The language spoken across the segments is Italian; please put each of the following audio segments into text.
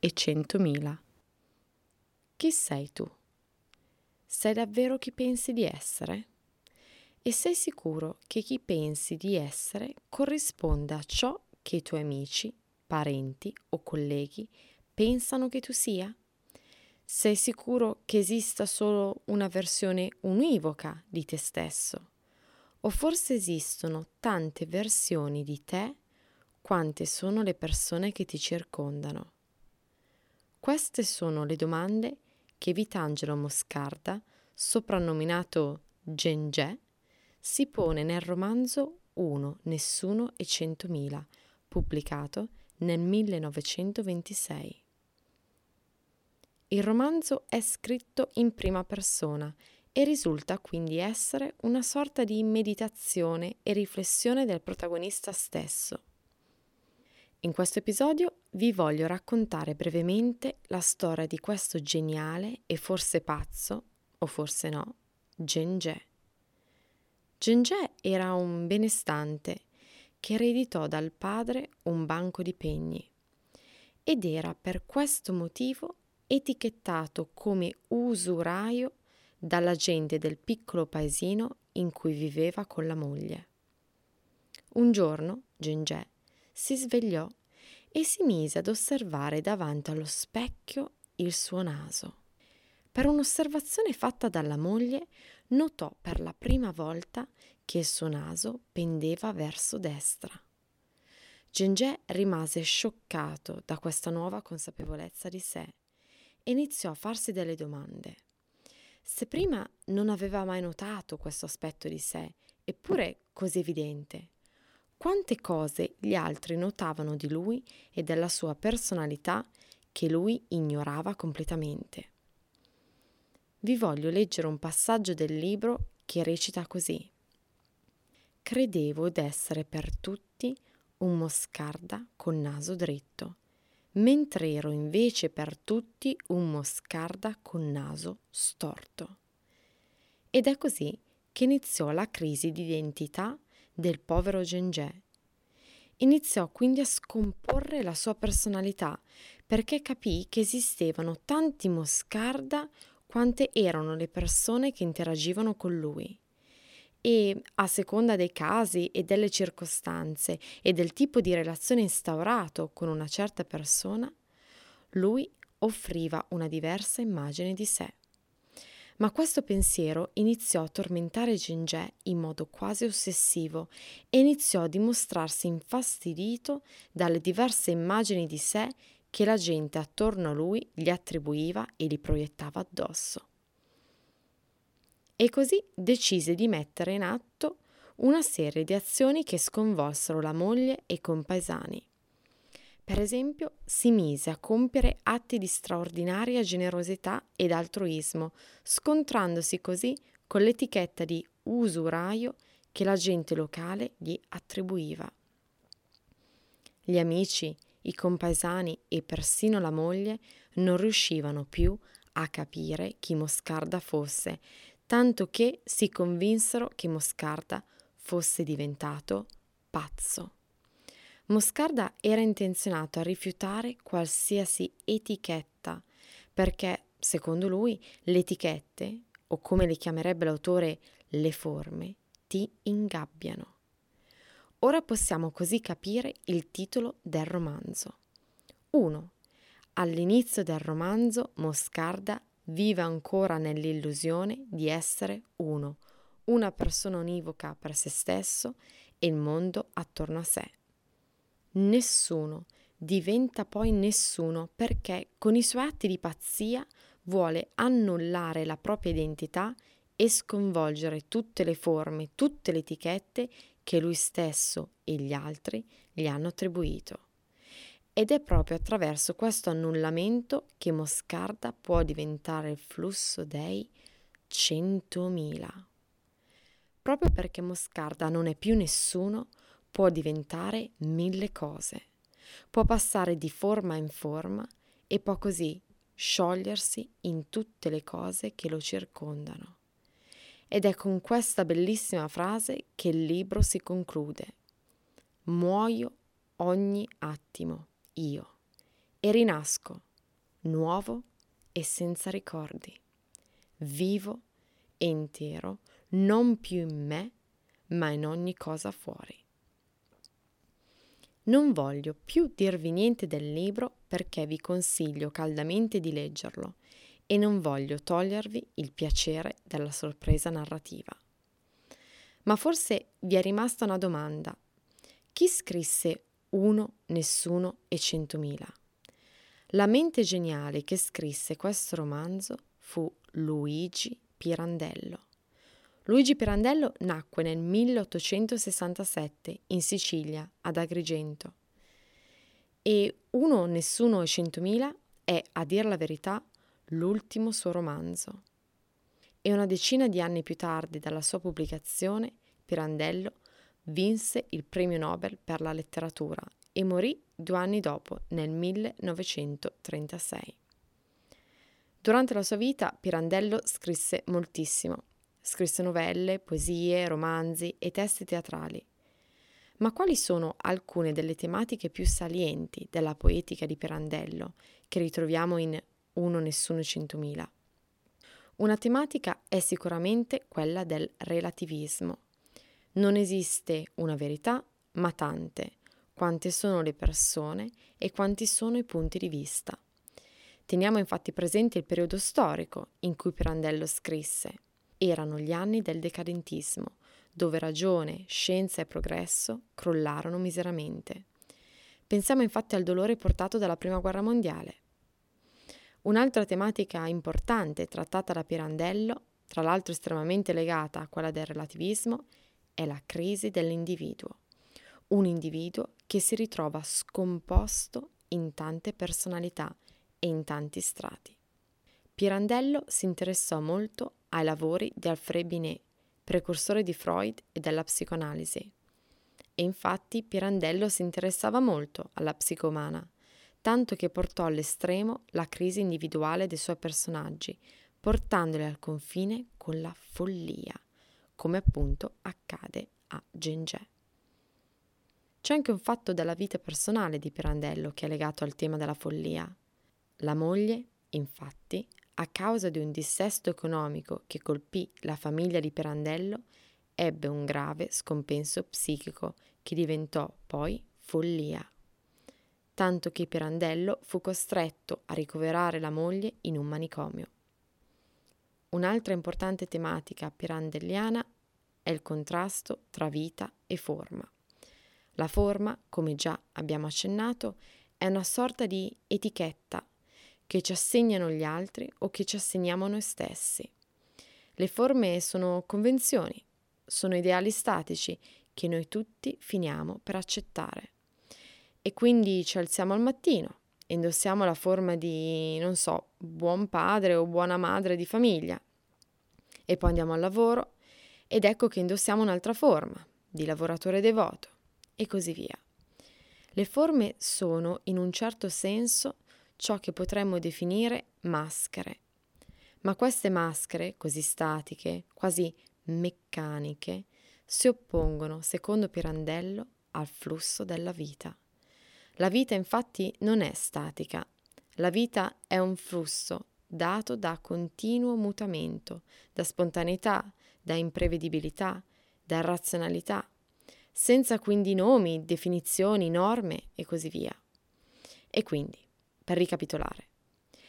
e centomila. Chi sei tu? Sei davvero chi pensi di essere? E sei sicuro che chi pensi di essere corrisponda a ciò che i tuoi amici, parenti o colleghi pensano che tu sia? Sei sicuro che esista solo una versione univoca di te stesso? O forse esistono tante versioni di te quante sono le persone che ti circondano? Queste sono le domande che Vitangelo Moscarda, soprannominato Gengè, si pone nel romanzo Uno, Nessuno e Centomila, pubblicato nel 1926. Il romanzo è scritto in prima persona e risulta quindi essere una sorta di meditazione e riflessione del protagonista stesso. In questo episodio vi voglio raccontare brevemente la storia di questo geniale e forse pazzo, o forse no, Gengè. Gengè era un benestante che ereditò dal padre un banco di pegni ed era per questo motivo etichettato come usuraio dalla gente del piccolo paesino in cui viveva con la moglie. Un giorno Gengè si svegliò e si mise ad osservare davanti allo specchio il suo naso. Per un'osservazione fatta dalla moglie, notò per la prima volta che il suo naso pendeva verso destra. Gengè rimase scioccato da questa nuova consapevolezza di sé e iniziò a farsi delle domande. Se prima non aveva mai notato questo aspetto di sé, eppure così evidente, quante cose gli altri notavano di lui e della sua personalità che lui ignorava completamente. Vi voglio leggere un passaggio del libro che recita così. Credevo d'essere per tutti un moscarda con naso dritto, mentre ero invece per tutti un moscarda con naso storto. Ed è così che iniziò la crisi di identità del povero Gengè. Iniziò quindi a scomporre la sua personalità perché capì che esistevano tanti Moscarda quante erano le persone che interagivano con lui. E a seconda dei casi e delle circostanze e del tipo di relazione instaurato con una certa persona, lui offriva una diversa immagine di sé. Ma questo pensiero iniziò a tormentare Gengè in modo quasi ossessivo e iniziò a dimostrarsi infastidito dalle diverse immagini di sé che la gente attorno a lui gli attribuiva e gli proiettava addosso. E così decise di mettere in atto una serie di azioni che sconvolsero la moglie e i compaesani. Per esempio, si mise a compiere atti di straordinaria generosità ed altruismo, scontrandosi così con l'etichetta di usuraio che la gente locale gli attribuiva. Gli amici, i compaesani e persino la moglie non riuscivano più a capire chi Moscarda fosse, tanto che si convinsero che Moscarda fosse diventato pazzo. Moscarda era intenzionato a rifiutare qualsiasi etichetta perché, secondo lui, le etichette, o come le chiamerebbe l'autore, le forme, ti ingabbiano. Ora possiamo così capire il titolo del romanzo. 1. All'inizio del romanzo Moscarda vive ancora nell'illusione di essere uno, una persona univoca per se stesso e il mondo attorno a sé nessuno, diventa poi nessuno perché con i suoi atti di pazzia vuole annullare la propria identità e sconvolgere tutte le forme, tutte le etichette che lui stesso e gli altri gli hanno attribuito. Ed è proprio attraverso questo annullamento che Moscarda può diventare il flusso dei 100.000. Proprio perché Moscarda non è più nessuno, può diventare mille cose, può passare di forma in forma e può così sciogliersi in tutte le cose che lo circondano. Ed è con questa bellissima frase che il libro si conclude. Muoio ogni attimo, io, e rinasco, nuovo e senza ricordi. Vivo e intero, non più in me, ma in ogni cosa fuori. Non voglio più dirvi niente del libro perché vi consiglio caldamente di leggerlo e non voglio togliervi il piacere della sorpresa narrativa. Ma forse vi è rimasta una domanda. Chi scrisse Uno, Nessuno e Centomila? La mente geniale che scrisse questo romanzo fu Luigi Pirandello. Luigi Pirandello nacque nel 1867 in Sicilia, ad Agrigento. E Uno, Nessuno e Centomila è, a dir la verità, l'ultimo suo romanzo. E una decina di anni più tardi dalla sua pubblicazione, Pirandello vinse il premio Nobel per la letteratura e morì due anni dopo, nel 1936. Durante la sua vita Pirandello scrisse moltissimo Scrisse novelle, poesie, romanzi e testi teatrali. Ma quali sono alcune delle tematiche più salienti della poetica di Pirandello che ritroviamo in Uno Nessuno Centomila? Una tematica è sicuramente quella del relativismo. Non esiste una verità, ma tante, quante sono le persone e quanti sono i punti di vista. Teniamo infatti presente il periodo storico in cui Pirandello scrisse erano gli anni del decadentismo, dove ragione, scienza e progresso crollarono miseramente. Pensiamo infatti al dolore portato dalla Prima Guerra Mondiale. Un'altra tematica importante trattata da Pirandello, tra l'altro estremamente legata a quella del relativismo, è la crisi dell'individuo. Un individuo che si ritrova scomposto in tante personalità e in tanti strati. Pirandello si interessò molto ai lavori di Alfred Binet, precursore di Freud e della psicoanalisi. E infatti Pirandello si interessava molto alla psicomana, tanto che portò all'estremo la crisi individuale dei suoi personaggi, portandoli al confine con la follia, come appunto accade a Gengè. C'è anche un fatto della vita personale di Pirandello che è legato al tema della follia. La moglie, infatti, a causa di un dissesto economico che colpì la famiglia di Pirandello, ebbe un grave scompenso psichico che diventò poi follia. Tanto che Pirandello fu costretto a ricoverare la moglie in un manicomio. Un'altra importante tematica pirandelliana è il contrasto tra vita e forma. La forma, come già abbiamo accennato, è una sorta di etichetta che ci assegnano gli altri o che ci assegniamo noi stessi. Le forme sono convenzioni, sono ideali statici che noi tutti finiamo per accettare. E quindi ci alziamo al mattino, indossiamo la forma di, non so, buon padre o buona madre di famiglia. E poi andiamo al lavoro ed ecco che indossiamo un'altra forma, di lavoratore devoto, e così via. Le forme sono, in un certo senso, ciò che potremmo definire maschere. Ma queste maschere, così statiche, quasi meccaniche, si oppongono, secondo Pirandello, al flusso della vita. La vita infatti non è statica, la vita è un flusso dato da continuo mutamento, da spontaneità, da imprevedibilità, da razionalità, senza quindi nomi, definizioni, norme e così via. E quindi per ricapitolare,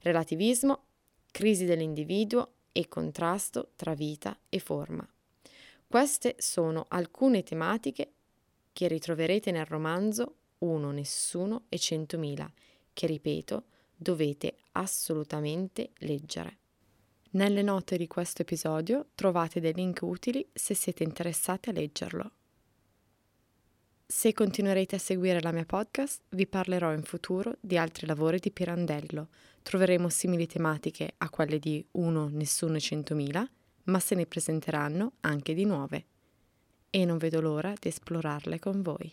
relativismo, crisi dell'individuo e contrasto tra vita e forma. Queste sono alcune tematiche che ritroverete nel romanzo Uno, Nessuno e Centomila, che ripeto, dovete assolutamente leggere. Nelle note di questo episodio trovate dei link utili se siete interessati a leggerlo. Se continuerete a seguire la mia podcast, vi parlerò in futuro di altri lavori di Pirandello. Troveremo simili tematiche a quelle di Uno, Nessuno e Centomila, ma se ne presenteranno anche di nuove. E non vedo l'ora di esplorarle con voi.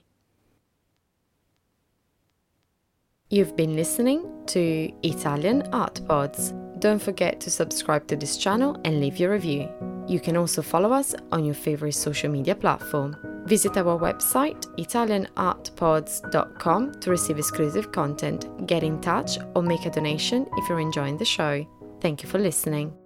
You've been listening to Italian Art Pods. Don't forget to subscribe to this channel and leave your review. You can also follow us on your favorite social media platform. Visit our website italianartpods.com to receive exclusive content, get in touch, or make a donation if you're enjoying the show. Thank you for listening.